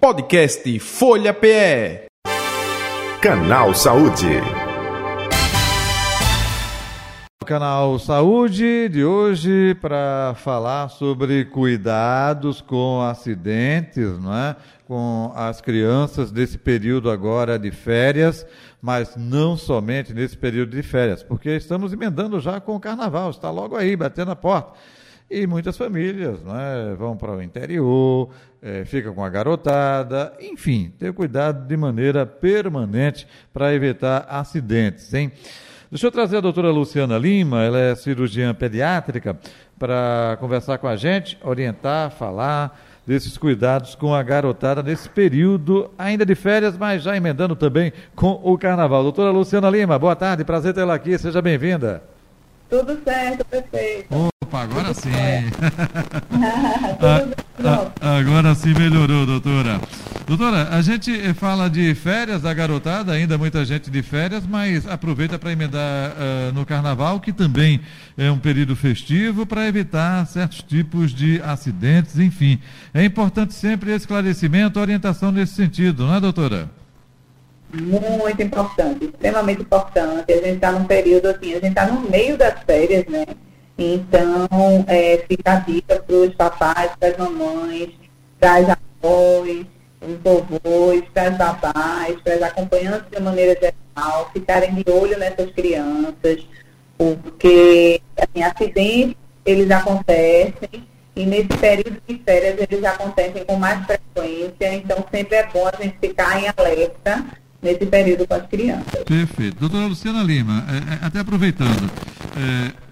Podcast Folha PE. Canal Saúde. Canal Saúde de hoje para falar sobre cuidados com acidentes, não é? Com as crianças desse período agora de férias, mas não somente nesse período de férias, porque estamos emendando já com o carnaval, está logo aí, batendo a porta. E muitas famílias né, vão para o interior, é, ficam com a garotada, enfim, ter cuidado de maneira permanente para evitar acidentes, hein? Deixa eu trazer a doutora Luciana Lima, ela é cirurgiã pediátrica, para conversar com a gente, orientar, falar desses cuidados com a garotada nesse período ainda de férias, mas já emendando também com o carnaval. Doutora Luciana Lima, boa tarde, prazer tê-la aqui, seja bem-vinda. Tudo certo, perfeito. Opa, agora sim. agora sim melhorou, doutora. Doutora, a gente fala de férias da garotada, ainda muita gente de férias, mas aproveita para emendar uh, no carnaval, que também é um período festivo, para evitar certos tipos de acidentes, enfim. É importante sempre esclarecimento, orientação nesse sentido, não é, doutora? Muito importante, extremamente importante. A gente está num período assim, a gente está no meio das férias, né? Então, é, fica a dica para os papais, para as mamães, para as avós, os vovôs, para as babás, para as acompanhantes de maneira geral, ficarem de olho nessas crianças, porque assim, acidentes eles acontecem e nesse período de férias eles acontecem com mais frequência, então sempre é bom a gente ficar em alerta nesse período com as crianças. Perfeito. Doutora Luciana Lima, é, é, até aproveitando, é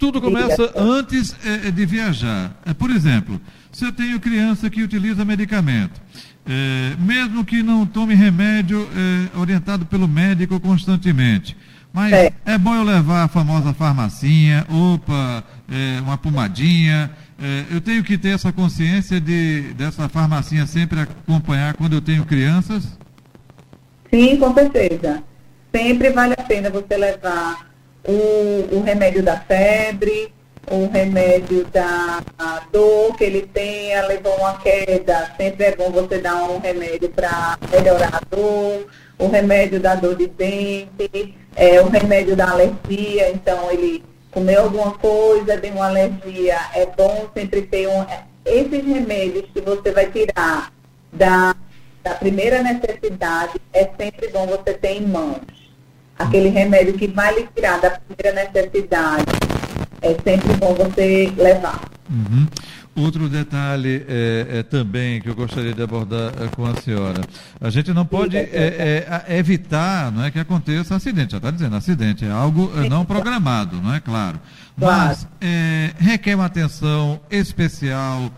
tudo começa antes é, é, de viajar. É, por exemplo, se eu tenho criança que utiliza medicamento, é, mesmo que não tome remédio é, orientado pelo médico constantemente, mas é. é. bom eu levar a famosa farmacinha, opa, é, uma pomadinha. eu tenho que ter essa consciência de dessa farmacinha sempre acompanhar quando eu tenho crianças? Sim, com certeza. Sempre vale a pena você levar o, o remédio da febre, o remédio da dor que ele tenha, levou uma queda, sempre é bom você dar um remédio para melhorar a dor, o remédio da dor de dente, é, o remédio da alergia, então ele comeu alguma coisa, deu uma alergia, é bom sempre ter um. Esses remédios que você vai tirar da, da primeira necessidade, é sempre bom você ter em mãos aquele remédio que vai lhe tirar da primeira necessidade, é sempre bom você levar. Uhum. Outro detalhe é, é, também que eu gostaria de abordar é, com a senhora. A gente não pode é, é, evitar não é, que aconteça acidente. Já está dizendo, acidente é algo é, não programado, não é claro. Mas requer uma atenção especial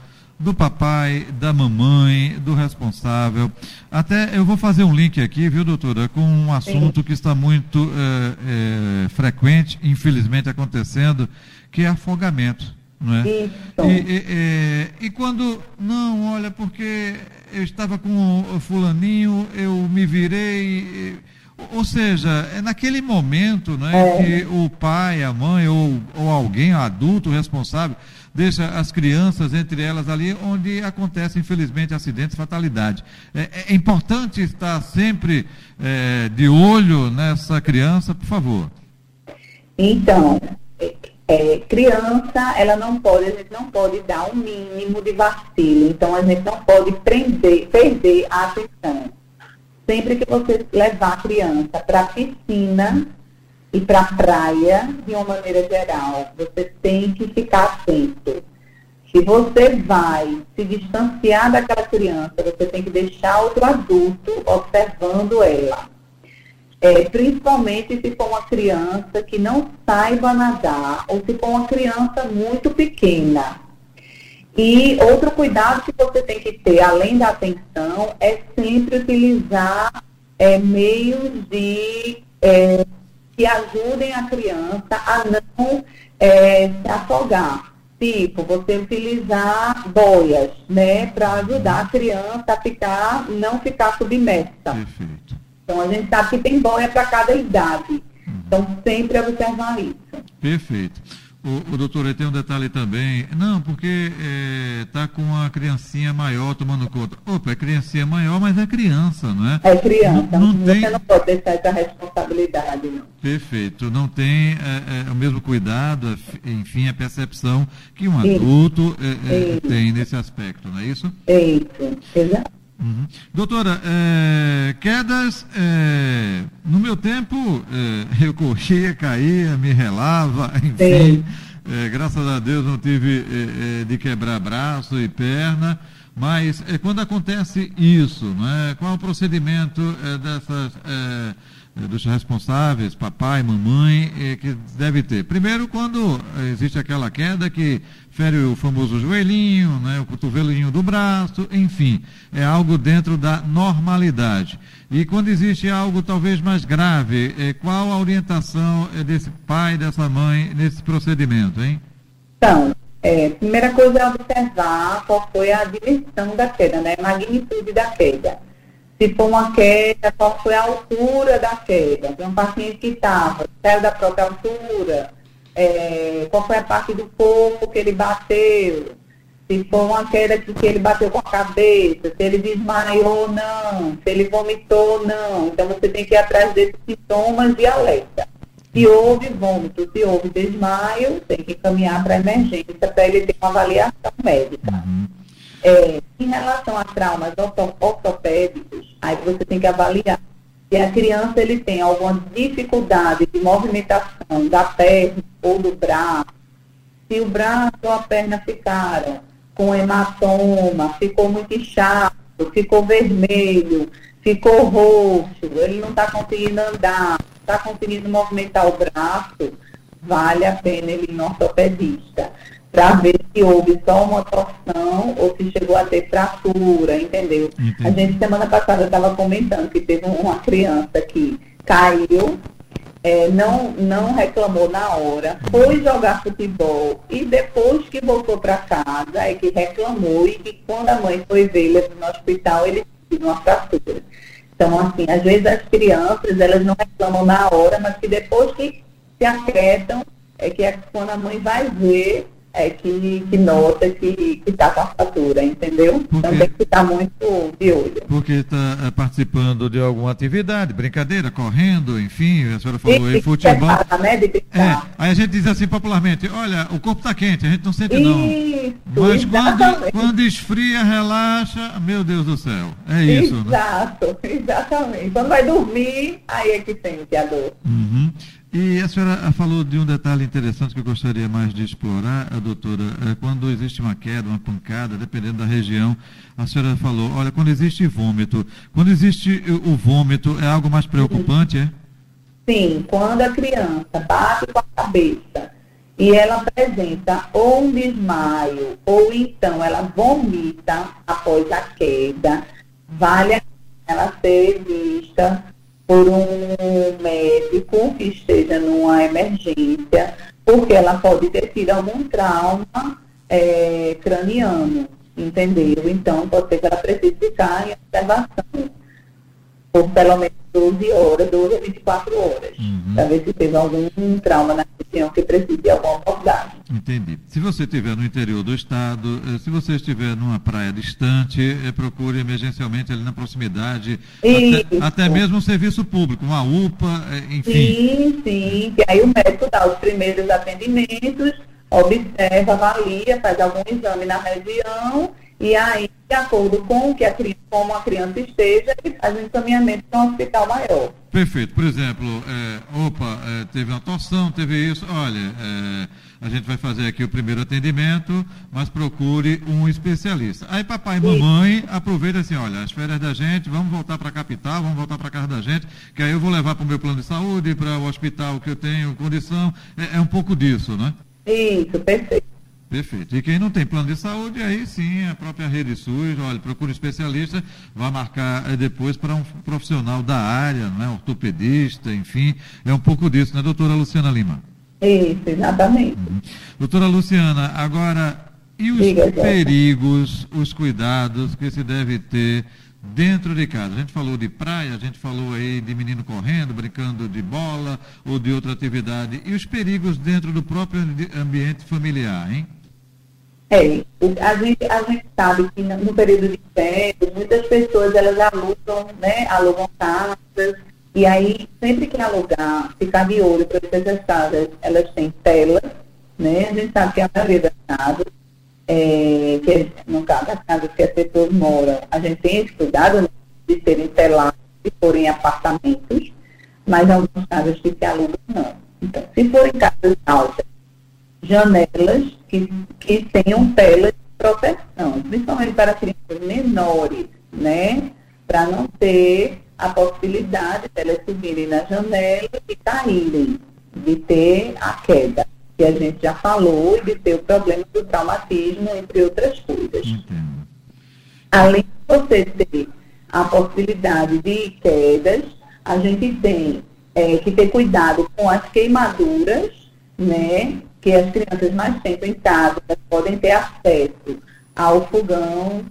do papai, da mamãe, do responsável. Até eu vou fazer um link aqui, viu, doutora, com um assunto Sim. que está muito é, é, frequente, infelizmente acontecendo, que é afogamento. Não é? E, e, e, e, quando, não, olha, porque eu estava com o fulaninho, eu me virei. Ou seja, é naquele momento não é, é. que o pai, a mãe ou, ou alguém, adulto responsável, deixa as crianças entre elas ali, onde acontece, infelizmente, acidentes, fatalidade. É, é importante estar sempre é, de olho nessa criança, por favor. Então, é, criança, ela não pode, a gente não pode dar um mínimo de vacilo. Então, a gente não pode prender, perder a atenção. Sempre que você levar a criança para piscina, e para praia, de uma maneira geral, você tem que ficar atento. Se você vai se distanciar daquela criança, você tem que deixar outro adulto observando ela. É, principalmente se for uma criança que não saiba nadar ou se for uma criança muito pequena. E outro cuidado que você tem que ter, além da atenção, é sempre utilizar é, meios de é, que ajudem a criança a não é, se afogar. Tipo, você utilizar boias, né, para ajudar a criança a ficar, não ficar submersa. Perfeito. Então a gente sabe que tem boia para cada idade. Uhum. Então sempre observar isso. Perfeito. O, o doutor, tem um detalhe também. Não, porque está é, com a criancinha maior tomando conta. Opa, é criancinha maior, mas é criança, não é? É criança. Não, não você tem... não pode deixar essa responsabilidade, não. Perfeito. Não tem é, é, o mesmo cuidado, enfim, a percepção que um adulto é, é, tem nesse aspecto, não é isso? Isso, exato. Uhum. Doutora, é, quedas, é, no meu tempo, é, eu corria, caía, me relava, enfim. graças a Deus não tive de quebrar braço e perna. Mas quando acontece isso, né, qual é o procedimento dessas dos responsáveis, papai, mamãe, que deve ter. Primeiro, quando existe aquela queda que fere o famoso joelhinho, né, o cotovelinho do braço, enfim, é algo dentro da normalidade. E quando existe algo talvez mais grave, eh, qual a orientação desse pai, dessa mãe nesse procedimento, hein? Então, é, primeira coisa é observar qual foi a dimensão da queda, né, a magnitude da queda se for uma queda, qual foi a altura da queda. Tem um paciente que estava, saiu da própria altura, é, qual foi a parte do corpo que ele bateu, se for uma queda que, que ele bateu com a cabeça, se ele desmaiou ou não, se ele vomitou ou não. Então você tem que ir atrás desses sintomas de alerta. Se houve vômito, se houve desmaio, tem que caminhar para a emergência para ele ter uma avaliação médica. Uhum. É, em relação a traumas ortopédicos, aí você tem que avaliar se a criança ele tem alguma dificuldade de movimentação da perna ou do braço, se o braço ou a perna ficaram com hematoma, ficou muito inchado, ficou vermelho, ficou roxo, ele não está conseguindo andar, está conseguindo movimentar o braço, vale a pena ele ir no ortopedista para ver se houve só uma torção ou se chegou a ter fratura, entendeu? Entendi. A gente semana passada estava comentando que teve uma criança que caiu, é, não, não reclamou na hora, foi jogar futebol e depois que voltou para casa é que reclamou e que quando a mãe foi ver ele no hospital, ele teve uma fratura. Então, assim, às vezes as crianças, elas não reclamam na hora, mas que depois que se aquietam, é que é quando a mãe vai ver é, que, que nota que está com a fatura, entendeu? Porque, então tem que estar muito de olho. Porque está é, participando de alguma atividade, brincadeira, correndo, enfim, a senhora falou em futebol. né, é, aí a gente diz assim popularmente, olha, o corpo está quente, a gente não sente isso, não. Mas quando, quando esfria, relaxa, meu Deus do céu. É isso, né? Exato, né? exatamente. Quando vai dormir, aí é que sente a dor. Uhum. A senhora falou de um detalhe interessante que eu gostaria mais de explorar, a doutora. É, quando existe uma queda, uma pancada, dependendo da região, a senhora falou, olha, quando existe vômito, quando existe o vômito, é algo mais preocupante, é? Sim, quando a criança bate com a cabeça e ela apresenta ou um desmaio, ou então ela vomita após a queda, vale ela ser vista por um médico que esteja numa emergência, porque ela pode ter tido algum trauma é, craniano, entendeu? Então, pode ser que ela precise ficar em observação por pelo menos 12 horas, 12 a 24 horas, uhum. para ver se teve algum trauma na região que precise de alguma abordagem. Entendi. Se você estiver no interior do estado, eh, se você estiver numa praia distante, eh, procure emergencialmente ali na proximidade, até, até, mesmo um serviço público, uma UPA, eh, enfim. Sim, sim, que aí o médico dá os primeiros atendimentos, observa, avalia, faz algum exame na região e aí, de acordo com que a criança, como a criança esteja, ele faz um encaminhamento para um hospital maior. Perfeito. Por exemplo, é, opa, é, teve uma torção, teve isso, olha, é, a gente vai fazer aqui o primeiro atendimento, mas procure um especialista. Aí papai e mamãe aproveitam assim, olha, as férias da gente, vamos voltar para a capital, vamos voltar para a casa da gente, que aí eu vou levar para o meu plano de saúde, para o hospital que eu tenho condição. É, é um pouco disso, né? Isso, perfeito. Perfeito. E quem não tem plano de saúde, aí sim, a própria rede SUS, olha, procura um especialista, vai marcar é, depois para um profissional da área, né, ortopedista, enfim. É um pouco disso, né, doutora Luciana Lima? Isso, exatamente. Uhum. Doutora Luciana, agora, e os Diga, perigos, os cuidados que se deve ter dentro de casa. A gente falou de praia, a gente falou aí de menino correndo, brincando de bola ou de outra atividade. E os perigos dentro do próprio ambiente familiar, hein? É, a gente, a gente sabe que no período de férias, muitas pessoas elas alugam, né, alugam casas, e aí sempre que alugar, ficar de olho para essas casas, elas têm telas, né? A gente sabe que a maioria das casas é, que no caso das casas que as pessoas moram, a gente tem esse cuidado de serem telados se forem apartamentos, mas algumas casas que se alugam não. Então, se forem casas altas, janelas que, que tenham telas de proteção, principalmente para crianças menores, né? Para não ter a possibilidade de elas subirem na janela e caírem, de ter a queda que a gente já falou, e de ter o problema do traumatismo, entre outras coisas. Entendo. Além de você ter a possibilidade de quedas, a gente tem é, que ter cuidado com as queimaduras, né? Que as crianças mais tempo em casa podem ter acesso ao fogão.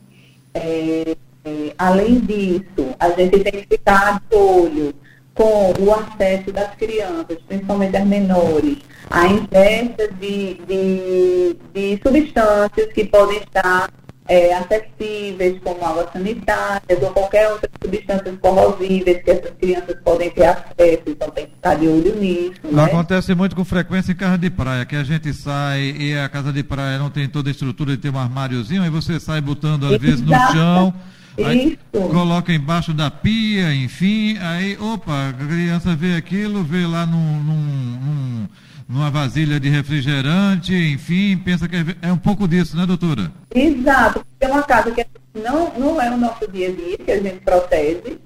É, é, além disso, a gente tem que ficar de olho com o acesso das crianças, principalmente as menores, à ingesta de, de, de substâncias que podem estar é, acessíveis, como água sanitária ou qualquer outra substâncias corrosíveis que essas crianças podem ter acesso, então tem que estar de olho nisso. Né? Acontece muito com frequência em casa de praia, que a gente sai e a casa de praia não tem toda a estrutura de ter um armáriozinho, aí você sai botando às Exato. vezes no chão Aí coloca embaixo da pia, enfim, aí, opa, a criança vê aquilo, vê lá num, num, num, numa vasilha de refrigerante, enfim, pensa que é, é, um pouco disso, né, doutora? Exato, porque é uma casa que não, não é o nosso dia a dia, que a gente protege,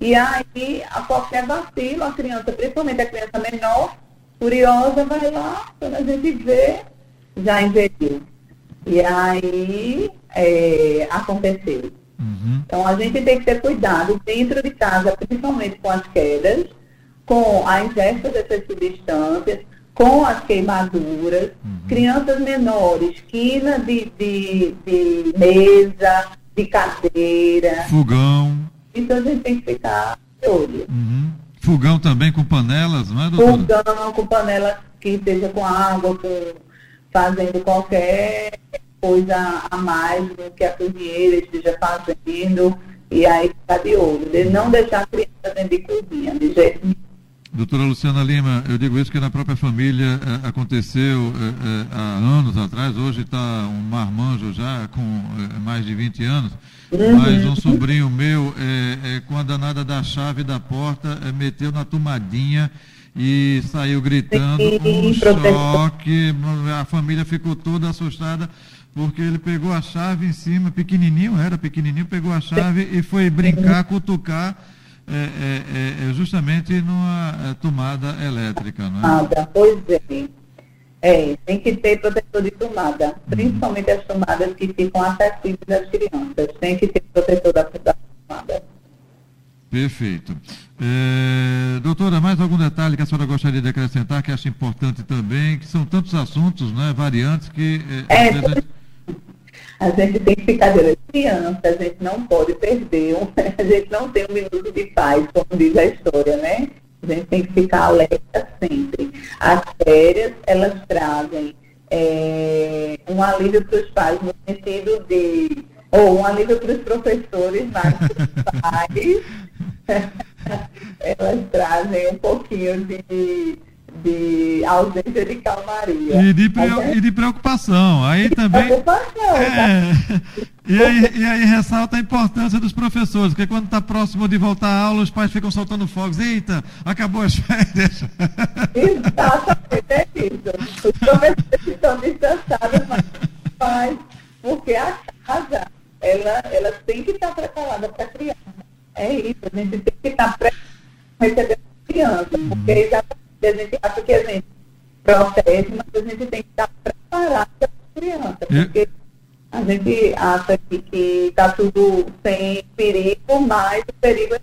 e aí, a qualquer vacilo, a criança, principalmente a criança menor, curiosa, vai lá, quando a gente vê, já ingeriu. E aí, é, aconteceu. Uhum. Então, a gente tem que ter cuidado dentro de casa, principalmente com as quedas, com a ingesta dessas substâncias, com as queimaduras, uhum. crianças menores, quina de, de, de, mesa, de cadeira. Fogão. Então, a gente tem que ficar de olho. Uhum. Fogão também com panelas, não é, doutora? Fogão com panelas que esteja com água, com, fazendo qualquer coisa a mais do que a cozinheira esteja fazendo, e aí ficar de olho, de não deixar a criança dentro de cozinha, de jeito nenhum. Doutora Luciana Lima, eu digo isso que na própria família é, aconteceu é, é, há anos atrás, hoje está um marmanjo já com mais de 20 anos, mas um sobrinho meu, com a danada da chave da porta, meteu na tomadinha e saiu gritando, um choque, a família ficou toda assustada porque ele pegou a chave em cima, pequenininho, era pequenininho, pegou a chave e foi brincar, cutucar, é, é, é, justamente numa é, tomada elétrica, não é? Tomada, pois é. É, tem que ter protetor de tomada, uhum. principalmente as tomadas que ficam acessíveis às crianças. Tem que ter protetor da, da tomada. Perfeito. É, doutora, mais algum detalhe que a senhora gostaria de acrescentar, que acha importante também, que são tantos assuntos, né, variantes, que... É, é, a gente tem que ficar de criança, a gente não pode perder, a gente não tem um minuto de paz, como diz a história, né? A gente tem que ficar alerta sempre. As férias, elas trazem é, um alívio para os pais no sentido de, ou um alívio para os professores, mas para os pais, elas trazem um pouquinho de de ausência de calmaria. E de, e de preocupação. Aí também. Preocupação, é, tá? e, aí, e aí ressalta a importância dos professores, porque quando está próximo de voltar à aula, os pais ficam soltando fogos. Eita, acabou as férias. Exatamente, é isso. Os professores estão distançados, mas pais, porque a casa, ela, ela tem que estar preparada para a criança. É isso, a gente tem que estar preparada para receber a criança, porque é exatamente a gente acha que a gente protege, mas a gente tem que estar preparado para a criança, porque a gente acha que está tudo sem perigo, mas o perigo é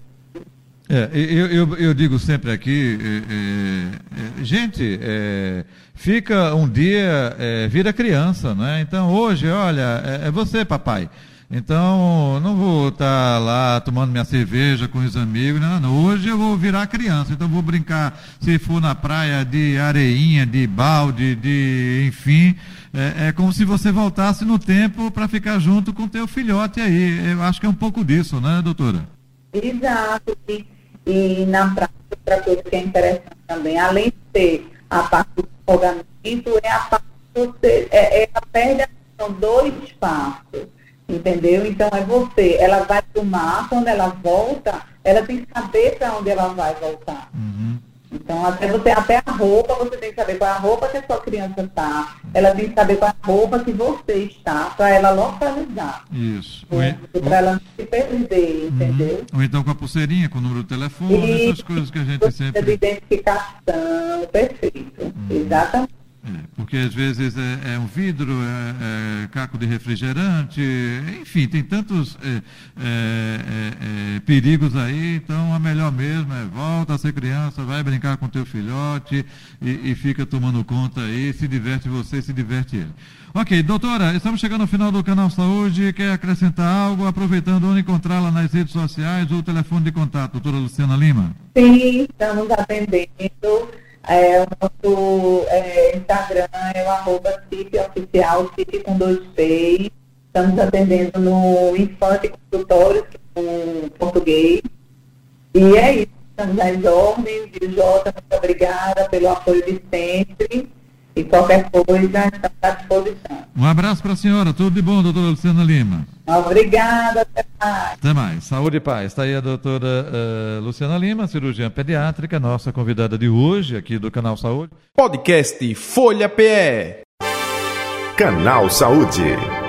é, eu, eu, eu, digo sempre aqui, é, é, gente, é, fica um dia, é, vira criança, né? Então hoje, olha, é, é, você, papai. Então, não vou estar lá tomando minha cerveja com os amigos, não, não. Hoje eu vou virar criança, então vou brincar, se for na praia, de areinha, de balde, de enfim. É, é como se você voltasse no tempo para ficar junto com teu filhote aí. Eu acho que é um pouco disso, né, doutora? Exato. E, e na prática, outra coisa que é interessante também, além de ter a parte do folgamento, é a parte você, é, é a perda, são dois entendeu? Então é você, ela vai para o mar, quando ela volta, ela tem que saber para onde ela vai voltar. Uhum. Então, até você, até a roupa, você tem que saber qual é a roupa que a sua criança está. Ela tem que saber qual é a roupa que você está, para ela localizar. Isso. Para ela não se perder, uhum. entendeu? Ou então com a pulseirinha, com o número do telefone, Isso. essas coisas que a gente sempre. De identificação, perfeito. Uhum. Exatamente. É, porque às vezes é, é um vidro, é, é, caco de refrigerante, enfim, tem tantos é, é, perigos aí, então a melhor mesmo é volta a ser criança, vai brincar com teu filhote e, e fica tomando conta aí, se diverte você, se diverte ele. Ok, doutora, estamos chegando ao final do canal Saúde, quer acrescentar algo, aproveitando onde encontrá-la nas redes sociais ou o telefone de contato, doutora Luciana Lima? Sim, estamos atendendo é, o nosso é, Instagram é o arroba oficial, CIP com dois P's. Estamos atendendo no Infante Consultório, com português. E é isso. Estamos nas ordens. Jota, muito obrigada pelo apoio de sempre. E qualquer coisa, estamos à disposição. Um abraço para a senhora. Tudo de bom, doutora Luciana Lima. Obrigada. Até mais. Até mais. Saúde e paz. Está aí a doutora uh, Luciana Lima, cirurgiã pediátrica, nossa convidada de hoje aqui do Canal Saúde. Podcast Folha PE. Canal Saúde.